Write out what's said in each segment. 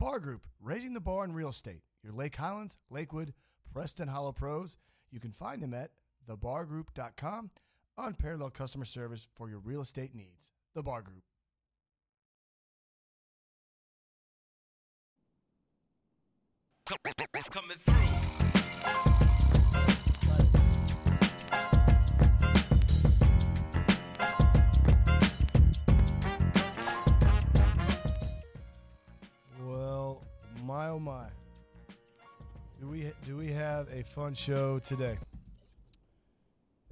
Bar Group, raising the bar in real estate. Your Lake Highlands, Lakewood, Preston Hollow pros. You can find them at thebargroup.com. Unparalleled customer service for your real estate needs. The Bar Group. Coming through. My oh my. Do we do we have a fun show today?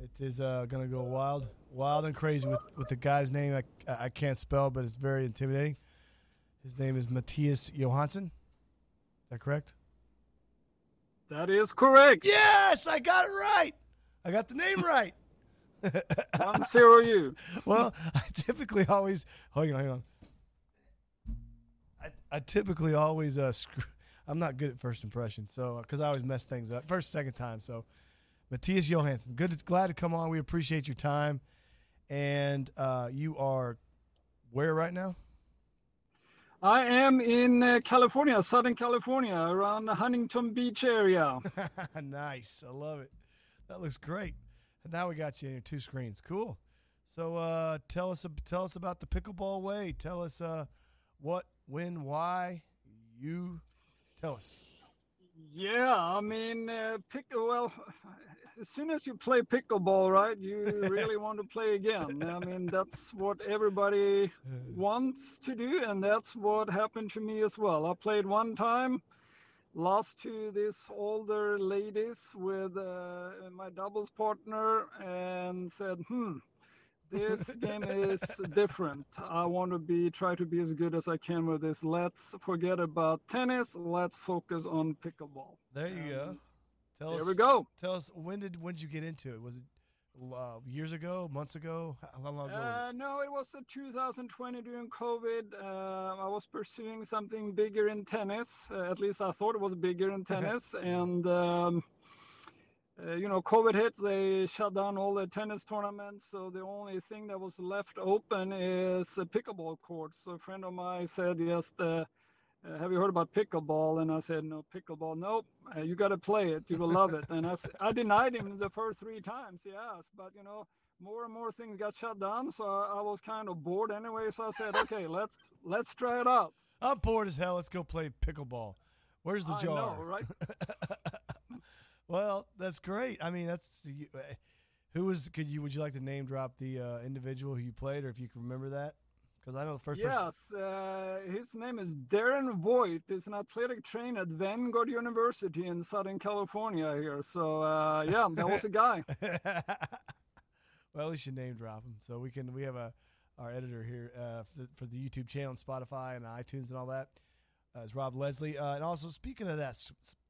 It is uh, going to go wild, wild and crazy with, with the guy's name I, I can't spell, but it's very intimidating. His name is Mattias Johansson. Is that correct? That is correct. Yes, I got it right. I got the name right. One zero you. well, I typically always hang on, hang on. I, typically always uh, screw, I'm not good at first impression, so because I always mess things up first, second time. So, Mattias Johansson, good, glad to come on. We appreciate your time, and uh, you are where right now? I am in uh, California, Southern California, around the Huntington Beach area. nice, I love it. That looks great. And now we got you in your two screens. Cool. So uh, tell us tell us about the pickleball way. Tell us uh, what, when, why. You tell us. Yeah, I mean, uh, pick well. As soon as you play pickleball, right, you really want to play again. I mean, that's what everybody wants to do, and that's what happened to me as well. I played one time, lost to these older ladies with uh, my doubles partner, and said, "Hmm, this game is different. I want to be try to be as good as I can with this. Let's forget about tennis. Let's focus on pickleball." There you go. Tell there us, we go. Tell us when did when did you get into it? Was it uh, years ago, months ago? How long ago? was Uh, no, it was uh, 2020 during COVID. Uh, I was pursuing something bigger in tennis. Uh, at least I thought it was bigger in tennis. and, um, uh, you know, COVID hit, they shut down all the tennis tournaments. So the only thing that was left open is a pickleball court. So a friend of mine said, yes, the, uh, have you heard about pickleball? And I said, no, pickleball. Nope. Uh, you got to play it. You will love it. And I, I denied him the first three times he asked. But, you know, more and more things got shut down. So I, I was kind of bored anyway. So I said, okay, let's let's try it out. I'm bored as hell. Let's go play pickleball. Where's the jar? I know, right? well, that's great. I mean, that's uh, who was. Could you? Would you like to name drop the uh, individual who you played, or if you can remember that? Because I know the first person. Yes, uh, his name is Darren Voigt. He's an athletic trainer at Vanguard University in Southern California here. So uh, yeah, that was a guy. well, at least you name drop him, so we can. We have a our editor here uh, for, the, for the YouTube channel and Spotify and iTunes and all that. Uh, is Rob Leslie, uh, and also speaking of that,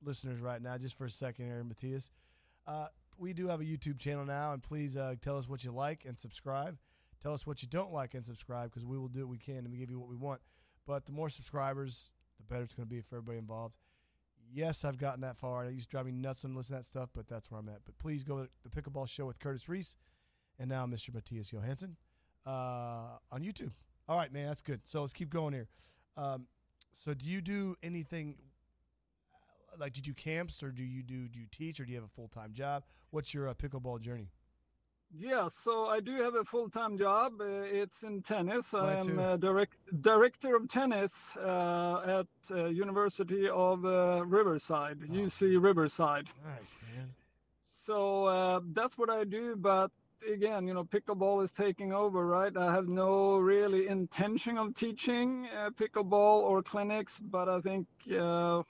listeners, right now, just for a second, here, Mattias, uh, we do have a YouTube channel now, and please uh, tell us what you like and subscribe. Tell us what you don't like and subscribe because we will do what we can and we give you what we want. But the more subscribers, the better it's going to be for everybody involved. Yes, I've gotten that far. It used to drive me nuts when I listen to that stuff, but that's where I'm at. But please go to the Pickleball Show with Curtis Reese and now Mr. Mattias Johansson uh, on YouTube. All right, man, that's good. So let's keep going here. Um, so do you do anything like? Do you camps or do you do do you teach or do you have a full time job? What's your uh, pickleball journey? Yeah, so I do have a full-time job. Uh, it's in tennis. I'm too. uh, direct, director of tennis uh, at uh, University of uh, Riverside, UC Riverside. Nice, man. So uh, that's what I do. But again, you know, pickleball is taking over, right? I have no really intention of teaching uh, pickleball or clinics, but I think uh,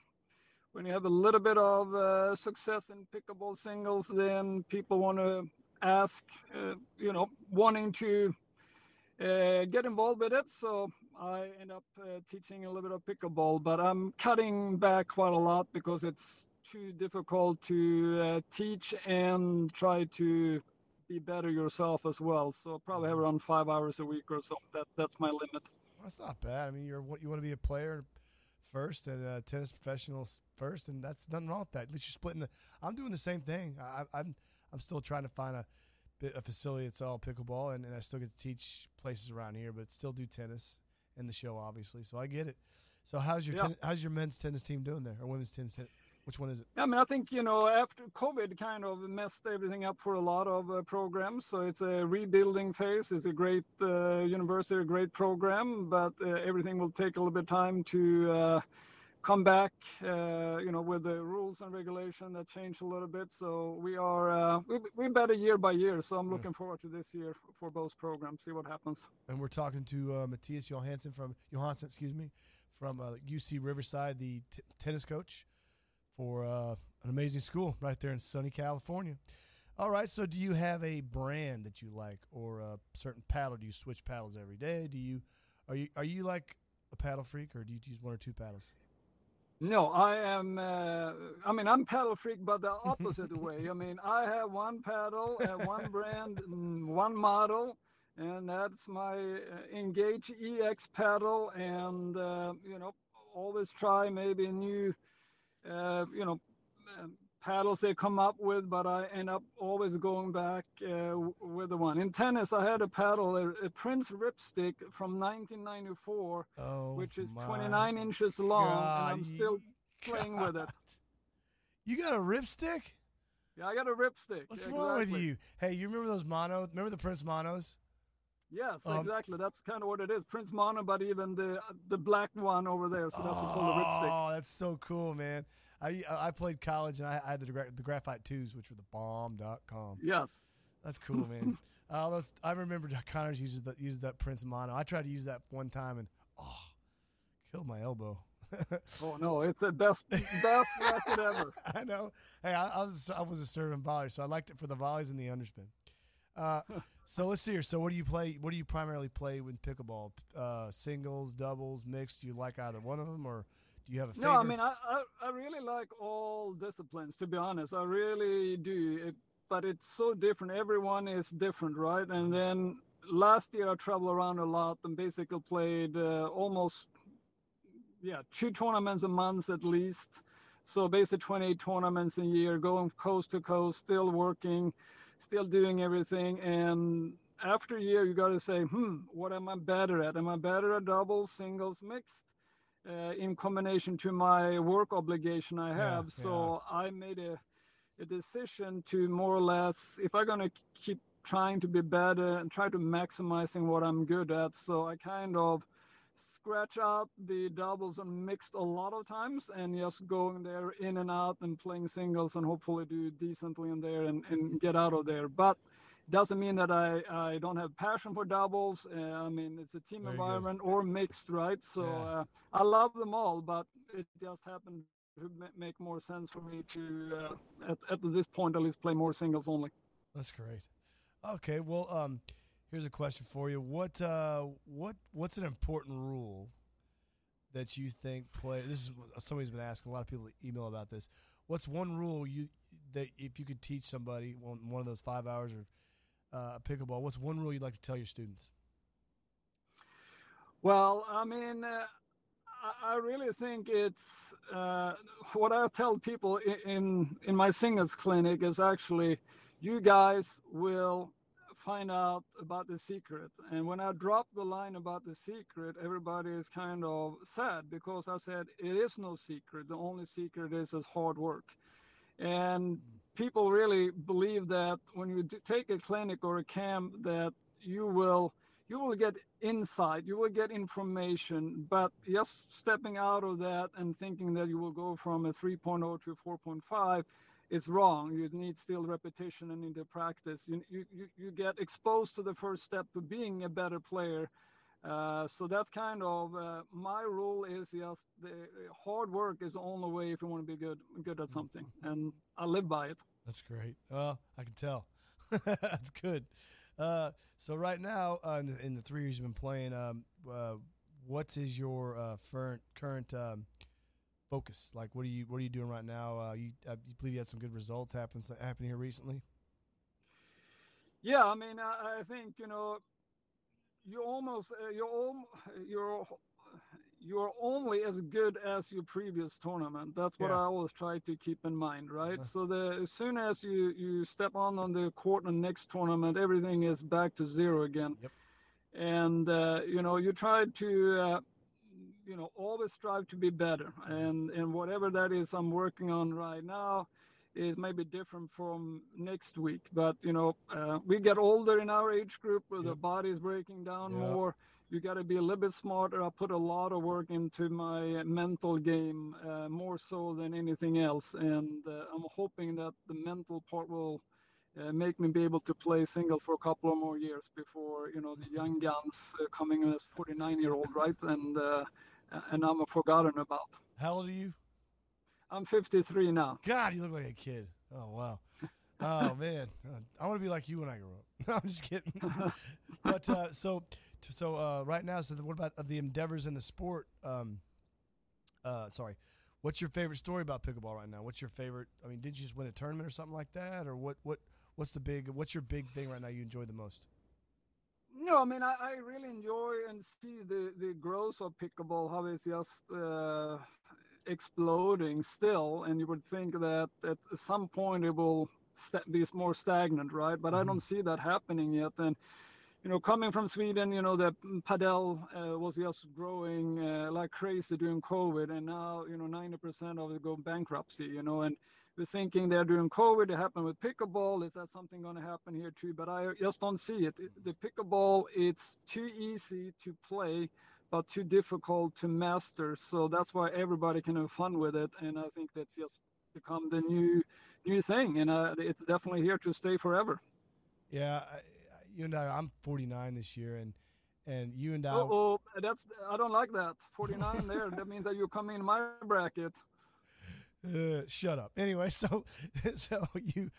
when you have a little bit of uh, success in pickleball singles, then people want to ask, uh, you know, wanting to uh, get involved with it. So I end up uh, teaching a little bit of pickleball, but I'm cutting back quite a lot because it's too difficult to teach and try to be better yourself as well. So probably have mm-hmm. around five hours a week or so. That that's my limit. That's not bad. I mean, you're what you want to be a player first and a tennis professional first, and that's nothing wrong with that. At least you're splitting the. I'm doing the same thing. I, I'm I'm still trying to find a bit a facility that's all pickleball, and, and I still get to teach places around here, but still do tennis and the show obviously. So I get it. So how's your Yeah. ten, how's your men's tennis team doing there, or women's tennis? Ten, which one is it? I mean, I think you know after COVID kind of messed everything up for a lot of uh, programs. So it's a rebuilding phase. It's a great uh, university, a great program, but uh, everything will take a little bit of time to uh, come back. Uh, you know, with the rules and regulation that change a little bit. So we are uh, we we better year by year. So I'm looking forward to this year for both programs. See what happens. And we're talking to uh, Mattias Johansson from Johansson, excuse me, from uh, UC Riverside, the t- tennis coach for uh, an amazing school right there in sunny California. All right, so do you have a brand that you like, or a certain paddle? Do you switch paddles every day? Do you are you are you like a paddle freak, or do you use one or two paddles? No, I am. Uh, I mean, I'm paddle freak, but the opposite way. I mean, I have one paddle, and one brand, and one model, and that's my uh, Engage EX paddle. And uh, you know, always try maybe a new, uh, you know, um, paddles they come up with, but I end up always going back uh, with the one. In tennis, I had a paddle, a, a Prince Ripstick from 1994 Oh, which is my 29 inches long, God, and I'm still playing with it. You got a ripstick? Yeah, I got a ripstick. What's wrong with you? Hey, you remember those mono? Remember the Prince monos? Yes, Um, exactly. That's kind of what it is. Prince Mono, but even the the black one over there. So that's called a ripstick. Oh, that's so cool, man. I I played college and I, I had the gra- the graphite twos, which were the bomb.com. Yes. That's cool, man. uh, those, I remember Connors uses that uses that Prince mono. I tried to use that one time and oh, killed my elbow. Oh no, it's the best best racket ever. I know. Hey, I, I was I was a serving volley, so I liked it for the volleys and the underspin. Uh, so let's see here. So what do you play? What do you primarily play with pickleball? Uh, singles, doubles, mixed? Do you like either one of them, or do you have a favorite? No, I mean I, I I really like all disciplines. To be honest, I really do. It, but it's so different. Everyone is different, right? And then last year I traveled around a lot and basically played uh, almost yeah two tournaments a month at least. So basically 28 tournaments a year, going coast to coast, still working, still doing everything. And after a year, you got to say, hmm, what am I better at? Am I better at doubles, singles, mixed? uh, in combination to my work obligation I Yeah, have. so I made a, a decision to more or less, if I'm going to keep trying to be better and try to maximizing what I'm good at. So I kind of scratch out the doubles and mixed a lot of times and just going there in and out and playing singles and hopefully do decently in there and, and get out of there. But doesn't mean that I, I don't have passion for doubles. Uh, I mean, it's a team Very good. environment or mixed, right? So Yeah. uh, I love them all, but it just happened to make more sense for me to, uh, at, at this point, at least play more singles only. That's great. Okay, well, um, here's a question for you. What uh, what what's an important rule that you think play? This is somebody's been asking. A lot of people email about this. What's one rule you that if you could teach somebody one one of those five hours or uh, pickleball? What's one rule you'd like to tell your students? Well, I mean, uh, I, really think it's uh, what I tell people in in my singles clinic is actually, you guys will find out about the secret. And when I drop the line about the secret, everybody is kind of sad because I said it is no secret. The only secret is is hard work. And hmm. people really believe that when you take a clinic or a camp that you will you will get insight you will get information but just stepping out of that and thinking that you will go from a 3.0 to 4.5 is wrong you need still repetition and into practice you, you, you, get exposed to the first step to being a better player uh, so that's kind of uh, my rule is just the hard work is the only way if you want to be good good at something and i live by it That's great. Well, I can tell. That's good. Uh, so right now, uh, in, the, in the three years you've been playing, um, uh, what is your uh, current current um, focus? Like, what are you what are you doing right now? Uh, you, uh, you believe you had some good results happen happen here recently? Yeah, I mean, I, I think you know, you almost uh, you're al- you're you're only as good as your previous tournament. That's what Yeah. I always try to keep in mind, right? Uh-huh. So the as soon as you you step on on the court in the next tournament, everything is back to zero again. Yep. And uh, you know, you try to. You know, always strive to be better, and and whatever that is, I'm working on right now is maybe different from next week. But you know, uh, we get older in our age group where the Yep. body is breaking down Yep. more. You got to be a little bit smarter. I put a lot of work into my mental game, uh, more so than anything else, and uh, I'm hoping that the mental part will. Uh, make me be able to play single for a couple of more years before you know the young guns uh, coming as 49 year old right and uh, and I'm forgotten about. How old are you? I'm 53 now. God, you look like a kid. Oh wow. Oh man, I want to be like you when I grow up. No, I'm just kidding. but uh, so, so uh, right now, so what about of the endeavors in the sport? Um, uh, sorry, what's your favorite story about pickleball right now? What's your favorite? I mean, did you just win a tournament or something like that, or what? What? What's the big? What's your big thing right now you enjoy the most? No, I mean I, I really enjoy and see the the growth of pickleball, how it's just uh, exploding still, and you would think that at some point it will sta be more stagnant, right? But I don't see that happening yet, and you know, coming from Sweden, you know, the padel uh, was just growing uh, like crazy during COVID, and now you know, 90% of it go bankruptcy, you know, and we're thinking they're during COVID. It happened with pickleball. Is that something going to happen here too? But I just don't see it. The pickleball, it's too easy to play, but too difficult to master. So that's why everybody can have fun with it, and I think that's just become the new new thing, and uh, it's definitely here to stay forever. Yeah, I, I- you and I. I'm 49 this year, and and you and I. Oh, that's I don't like that. 49 there. That means that you come in my bracket. Uh, shut up. Anyway, so so you,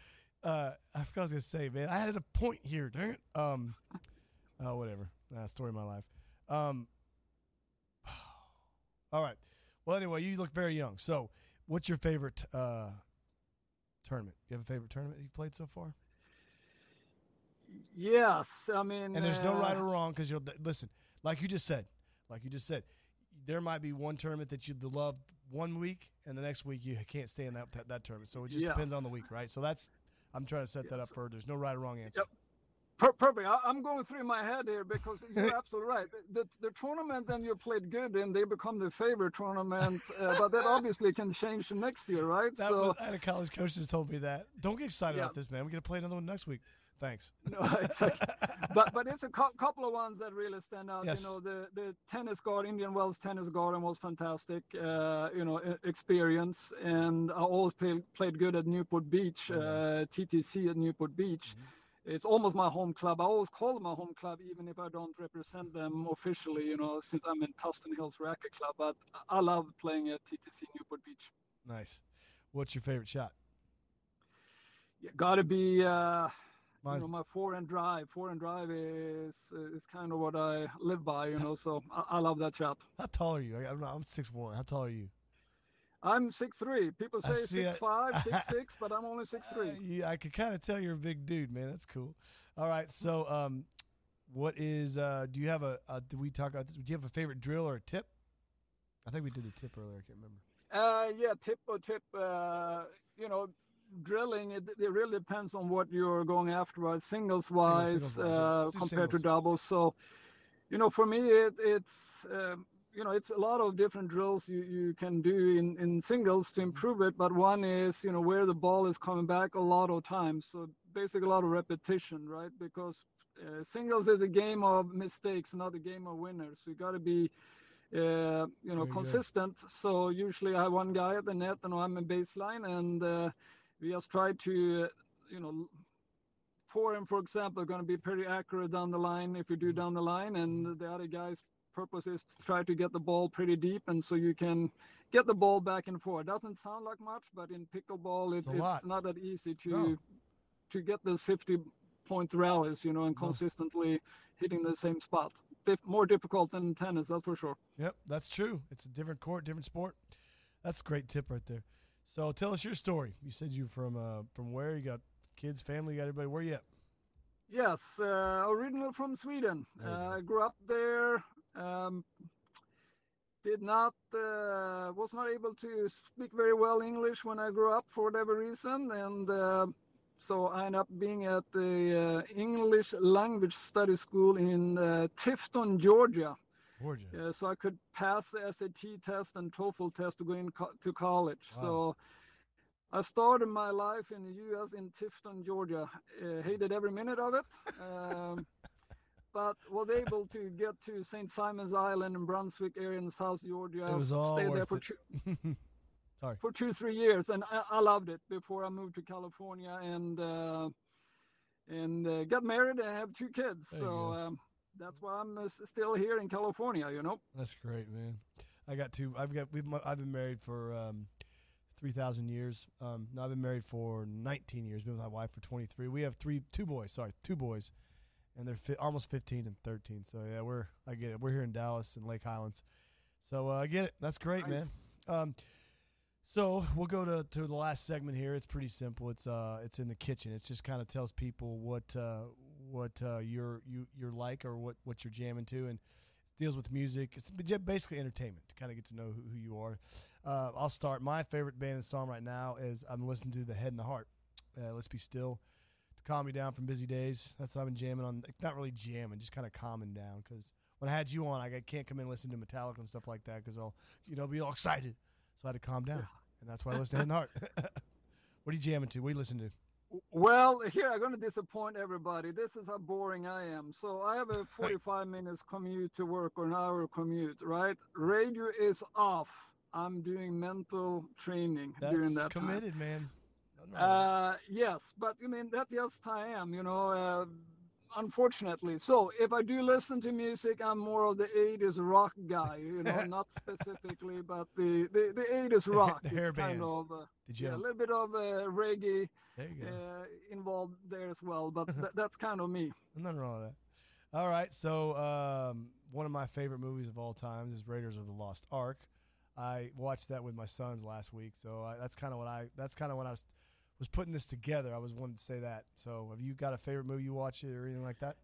uh, I forgot what I was gonna say, man. I had a point here, dang it. Um, oh, whatever. Nah, story of my life. Um, all right. Well, anyway, you look very young. So, what's your favorite uh tournament? You have a favorite tournament you've played so far? Yes, I mean. And there's no right uh, or wrong because you'll listen. Like you just said, like you just said, there might be one tournament that you love one week, and the next week you can't stay in that that, that tournament. So it just Yeah. depends on the week, right? So that's I'm trying to set that up for. There's no right or wrong answer. Yep. Per- perfect. I, I'm going through my head here because you're absolutely right. The, the tournament then you played good in, they become the favorite tournament, uh, but that obviously can change the next year, right? That so was, I had a college coach that told me that. Don't get excited Yeah. about this, man. We're gonna play another one next week. Thanks. no, exactly. but but it's a cou- couple of ones that really stand out. Yes. You know, the the tennis garden, Indian Wells Tennis Garden was fantastic. Uh, you know, experience, and I always play, played good at Newport Beach, uh, TTC at Newport Beach. It's almost my home club. I always call it my home club, even if I don't represent them officially. You know, since I'm in Tustin Hills Racquet Club, but I love playing at TTC Newport Beach. Nice. What's your favorite shot? Yeah, gotta be. Uh, Mine. you know, my forehand drive. Forehand drive is is kind of what I live by. You know, so I, I love that shot. How tall are you? I, I'm, I'm six one. How tall are you? I'm six three. People say six it. five, six six, but I'm only six three. Uh, yeah, I could kind of tell you're a big dude, man. That's cool. All right, so um, what is? Uh, do you have a? Uh, did we talk about this? Do you have a favorite drill or a tip? I think we did the tip earlier. I can't remember. Uh, yeah, tip or tip. Uh, you know, drilling. It, it really depends on what you're going after. Right? Singles wise, uh, compared to doubles. So, you know, for me, it, it's. Um, you know, it's a lot of different drills you, you can do in, in singles to improve it. But one is, you know, where the ball is coming back a lot of times. So basically a lot of repetition, right? Because uh, singles is a game of mistakes, not a game of winners. So you got to be, uh, you know, Very good. consistent. So usually I have one guy at the net and I'm in baseline, and uh, we just try to, you know, for him, for example, going to be pretty accurate down the line if you do mm-hmm. down the line, and mm-hmm. the other guy's purpose is to try to get the ball pretty deep, and so you can get the ball back and forth. Doesn't sound like much, but in pickleball, it, It's it's not that easy to No. to get those 50 point rallies, you know, and No. consistently hitting the same spot. Dif- more difficult than tennis, that's for sure. Yep, that's true. It's a different court, different sport. That's a great tip right there. So tell us your story. You said you from uh, from where? You got kids, family, you got everybody. Where you at? Yes, uh, original from Sweden. Uh. I grew up there. Um, did not uh, was not able to speak very well English when I grew up for whatever reason, and uh, so I ended up being at the uh, English language study school in uh, Tifton, Georgia. Georgia. uh, so I could pass the SAT test and TOEFL test to go in co- to college. Wow. So I started my life in the U.S. in Tifton, Georgia. Uh, hated every minute of it, um, but was able to get to St. Simons Island in Brunswick area in South Georgia. It was all stayed there for two, Sorry. for two three years, and I, I loved it before I moved to California and uh, and uh, got married and have two kids. There so um, that's why I'm uh, still here in California. You know. That's great, man. I got two. I've got. We've. I've been married for um, three thousand years. Um, no, I've been married for nineteen years. Been with my wife for twenty three. We have three, two boys. Sorry, two boys, and they're fi- almost fifteen and thirteen. So yeah, we're. I get it. We're here in Dallas and Lake Highlands. So uh, I get it. That's great, Nice. man. Um, so we'll go to, to the last segment here. It's pretty simple. It's uh it's in the kitchen. It just kind of tells people what uh, what uh, you're you you're like or what what you're jamming to, and deals with music. It's basically entertainment to kind of get to know who, who you are. Uh, I'll start. My favorite band and song right now is I'm listening to The Head and the Heart. Uh, Let's be still to calm me down from busy days. That's what I've been jamming on. Not really jamming, just kind of calming down. Because when I had you on, I can't come in and listen to Metallica and stuff like that because I'll you know be all excited. So I had to calm down, and that's why I listen to Head and the Heart. what are you jamming to? What are you listening to? Well, here I'm going to disappoint everybody. This is how boring I am. So I have a 45 minutes commute to work or an hour commute, right? Radio is off. I'm doing mental training during That's that time. committed, man. With that. Uh, yes, but I mean that's just how I am, you know. Uh, unfortunately, so if I do listen to music, I'm more of the '80s rock guy, you know, not specifically, but the the, the '80s rock. The hair it's kind of uh, Did you? yeah, a little bit of uh, reggae there uh, involved there as well, but th- that's kind of me. Nothing wrong with that. All right, so um, one of my favorite movies of all times is Raiders of the Lost Ark. I watched that with my sons last week, so I, that's kind of what I. That's kind of when I was was putting this together. I was wanting to say that. So, have you got a favorite movie you watch it or anything like that?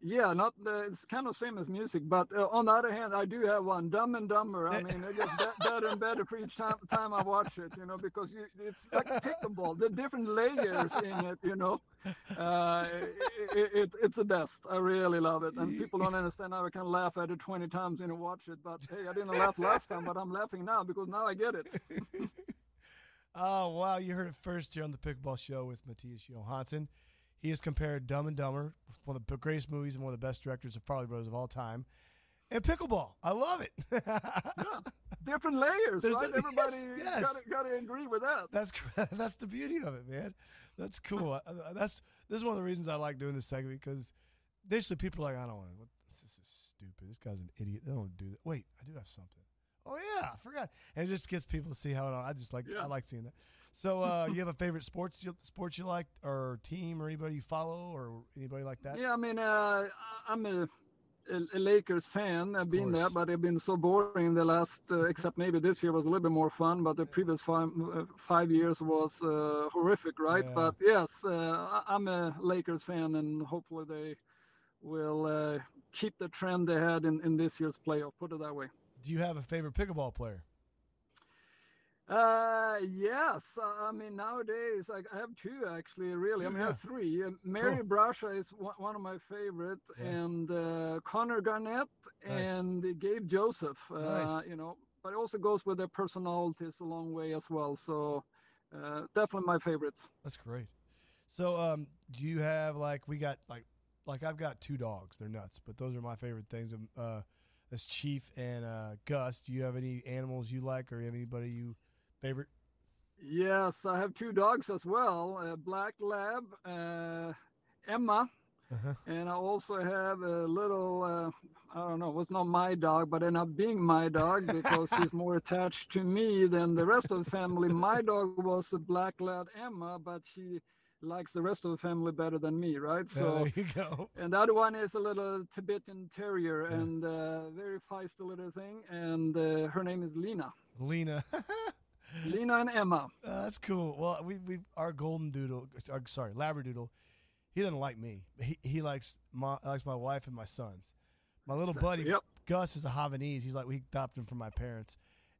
Yeah, not the, it's kind of same as music, but uh, on the other hand, I do have one, Dumb and Dumber. I mean, it gets be- better and better for each time time I watch it, you know, because you it's like a pickleball, the different layers in it, you know. Uh, it, it, it's the best. I really love it, and people don't understand how I can laugh at it 20 times and watch it. But hey, I didn't laugh last time, but I'm laughing now because now I get it. Oh wow, you heard it first here on the Pickleball Show with Mattias Johansson. He has compared Dumb and Dumber, one of the greatest movies and one of the best directors of Farley Brothers of all time, and pickleball. I love it. Yeah, different layers, There's right? the- Everybody yes, yes. gotta gotta agree with that. That's that's the beauty of it, man. That's cool. That's this is one of the reasons I like doing this segment because initially people are like, I don't want to. This is stupid. This guy's an idiot. They don't do that. Wait, I do have something. Oh yeah, I forgot. And it just gets people to see how it. I just like Yeah. I like seeing that. So uh, you have a favorite sports you, sports you like or team or anybody you follow or anybody like that? Yeah, I mean, uh, I'm a, a, Lakers fan. I've been there, but it's been so boring the last. Uh, except maybe this year was a little bit more fun, but the previous five uh, five years was uh, horrific, right? Yeah. But yes, uh, I'm a Lakers fan, and hopefully they will uh, keep the trend they had in, in this year's playoff. Put it that way. Do you have a favorite pickleball player? Uh, yes. I mean, nowadays I, I have two actually. Really, I mean, I have three. Uh, Mary Cool. Brascia is one, of my favorite, Yeah. and uh, Connor Garnett Nice. and Gabe Joseph. Uh, Nice. You know, but it also goes with their personalities a long way as well. So, uh, definitely my favorites. That's great. So, um, do you have like we got like like I've got two dogs. They're nuts, but those are my favorite things. Um, Uh, that's Chief and uh, Gus. Do you have any animals you like, or you have anybody you favorite? Yes, I have two dogs as well. A black lab, uh, Emma, Uh-huh. And I also have a little, uh, I don't know, was not my dog, but ended up being my dog because he's more attached to me than the rest of the family. My dog was a black lab Emma, but she likes the rest of the family better than me, right? So, there you go. and the other one is a little Tibetan terrier Yeah. and uh, very feisty little thing. And uh, her name is Lena. Lena. Lena and Emma. Uh, that's cool. Well, we we our golden doodle, or, sorry, labradoodle. He doesn't like me. He he likes my likes my wife and my sons. My little buddy Yep. Gus is a Havanese. He's like we adopted him from my parents,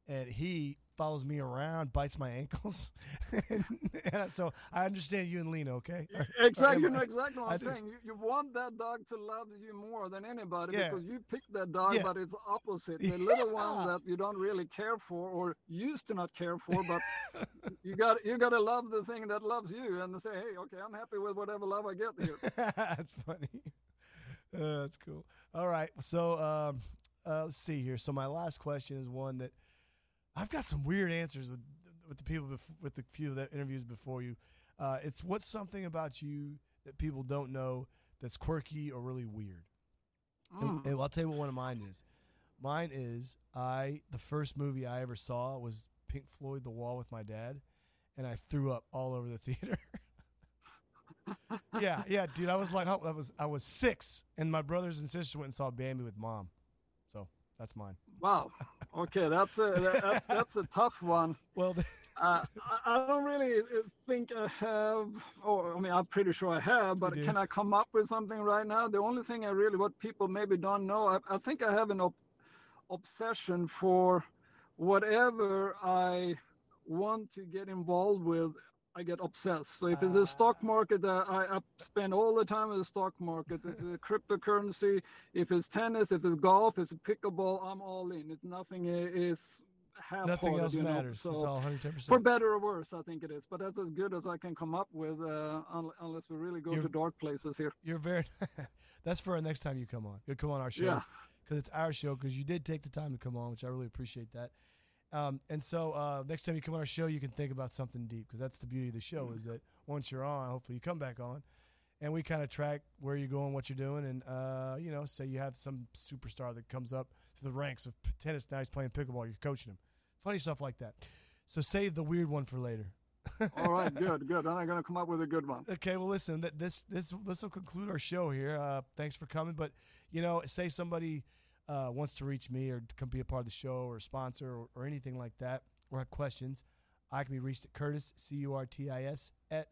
and he follows me around, bites my ankles, and, and so I understand you and Lena. Okay, Exactly, you Am I- exactly what I'm saying. You, you want that dog to love you more than anybody Yeah. because you picked that dog, Yeah. but it's opposite. The little one that you don't really care for or used to not care for, but you got you got to love the thing that loves you and say, hey, okay, I'm happy with whatever love I get here. that's funny. Uh, that's cool. All right, so um, uh, let's see here. So my last question is one that I've got some weird answers with, with the people bef- with the few that interviews before you. Uh, it's what's something about you that people don't know that's quirky or really weird. And, Mm. and I'll tell you what one of mine is. Mine is I the first movie I ever saw was Pink Floyd The Wall with my dad, and I threw up all over the theater. yeah, yeah, dude. I was like, oh, I was I was six, and my brothers and sisters went and saw Bambi with mom. So that's mine. Wow. Okay, that's a that's that's a tough one. Well, Uh, I, I don't really uh, think I have, or I mean, I'm pretty sure I have, but can I come up with something right now? The only thing I really, what people maybe don't know, I, I think I have an ob- obsession for whatever I want to get involved with. I get obsessed. So if it's a stock market, uh, I, I spend all the time in the stock market. If it's cryptocurrency, if it's tennis, if it's golf, if it's pickleball, I'm all in. It's nothing is half-hearted. nothing else you know? matters. So it's all 110. for better or worse, I think it is. But that's as good as I can come up with, uh, un- unless we really go You're- to dark places here. You're very. that's for our next time you come on. You'll come on our show. Yeah. because it's our show. Because you did take the time to come on, which I really appreciate that. Um, and so uh, next time you come on our show, you can think about something deep because that's the beauty of the show is that once you're on, hopefully you come back on, and we kind of track where you're going, what you're doing, and uh, you know, say you have some superstar that comes up to the ranks of tennis. Now he's playing pickleball. You're coaching him. Funny stuff like that. So save the weird one for later. All right, good, good. I'm going to come up with a good one. Okay, well, listen. That this this this will conclude our show here. Uh, thanks for coming. But you know, say somebody uh, wants to reach me or come be a part of the show or a sponsor or, or anything like that, or have questions, I can be reached at Curtis C U R T I S at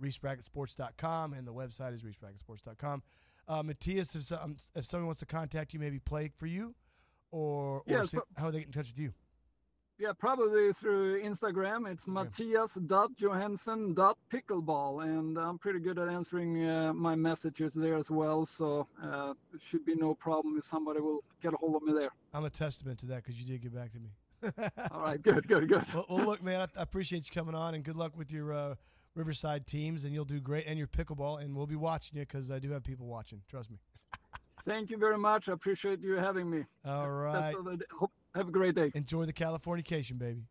reachbracketsports.com and the website is reachbracketsports.com. Uh, Mattias, if, some, if someone wants to contact you, maybe play for you, or, or Yes, see- but- how they get in touch with you. Yeah, probably through Instagram. It's mattias.johansson.pickleball. And I'm pretty good at answering uh, my messages there as well. So uh, it should be no problem if somebody will get a hold of me there. I'm a testament to that because you did get back to me. All right, good, good, good. well, well, look, man, I, I appreciate you coming on, and good luck with your uh, Riverside teams, and you'll do great, and your pickleball, and we'll be watching you because I do have people watching. Trust me. Thank you very much. I appreciate you having me. All right, of the day. Hope, have a great day. enjoy the Californication, baby.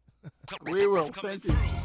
We will. Thank you.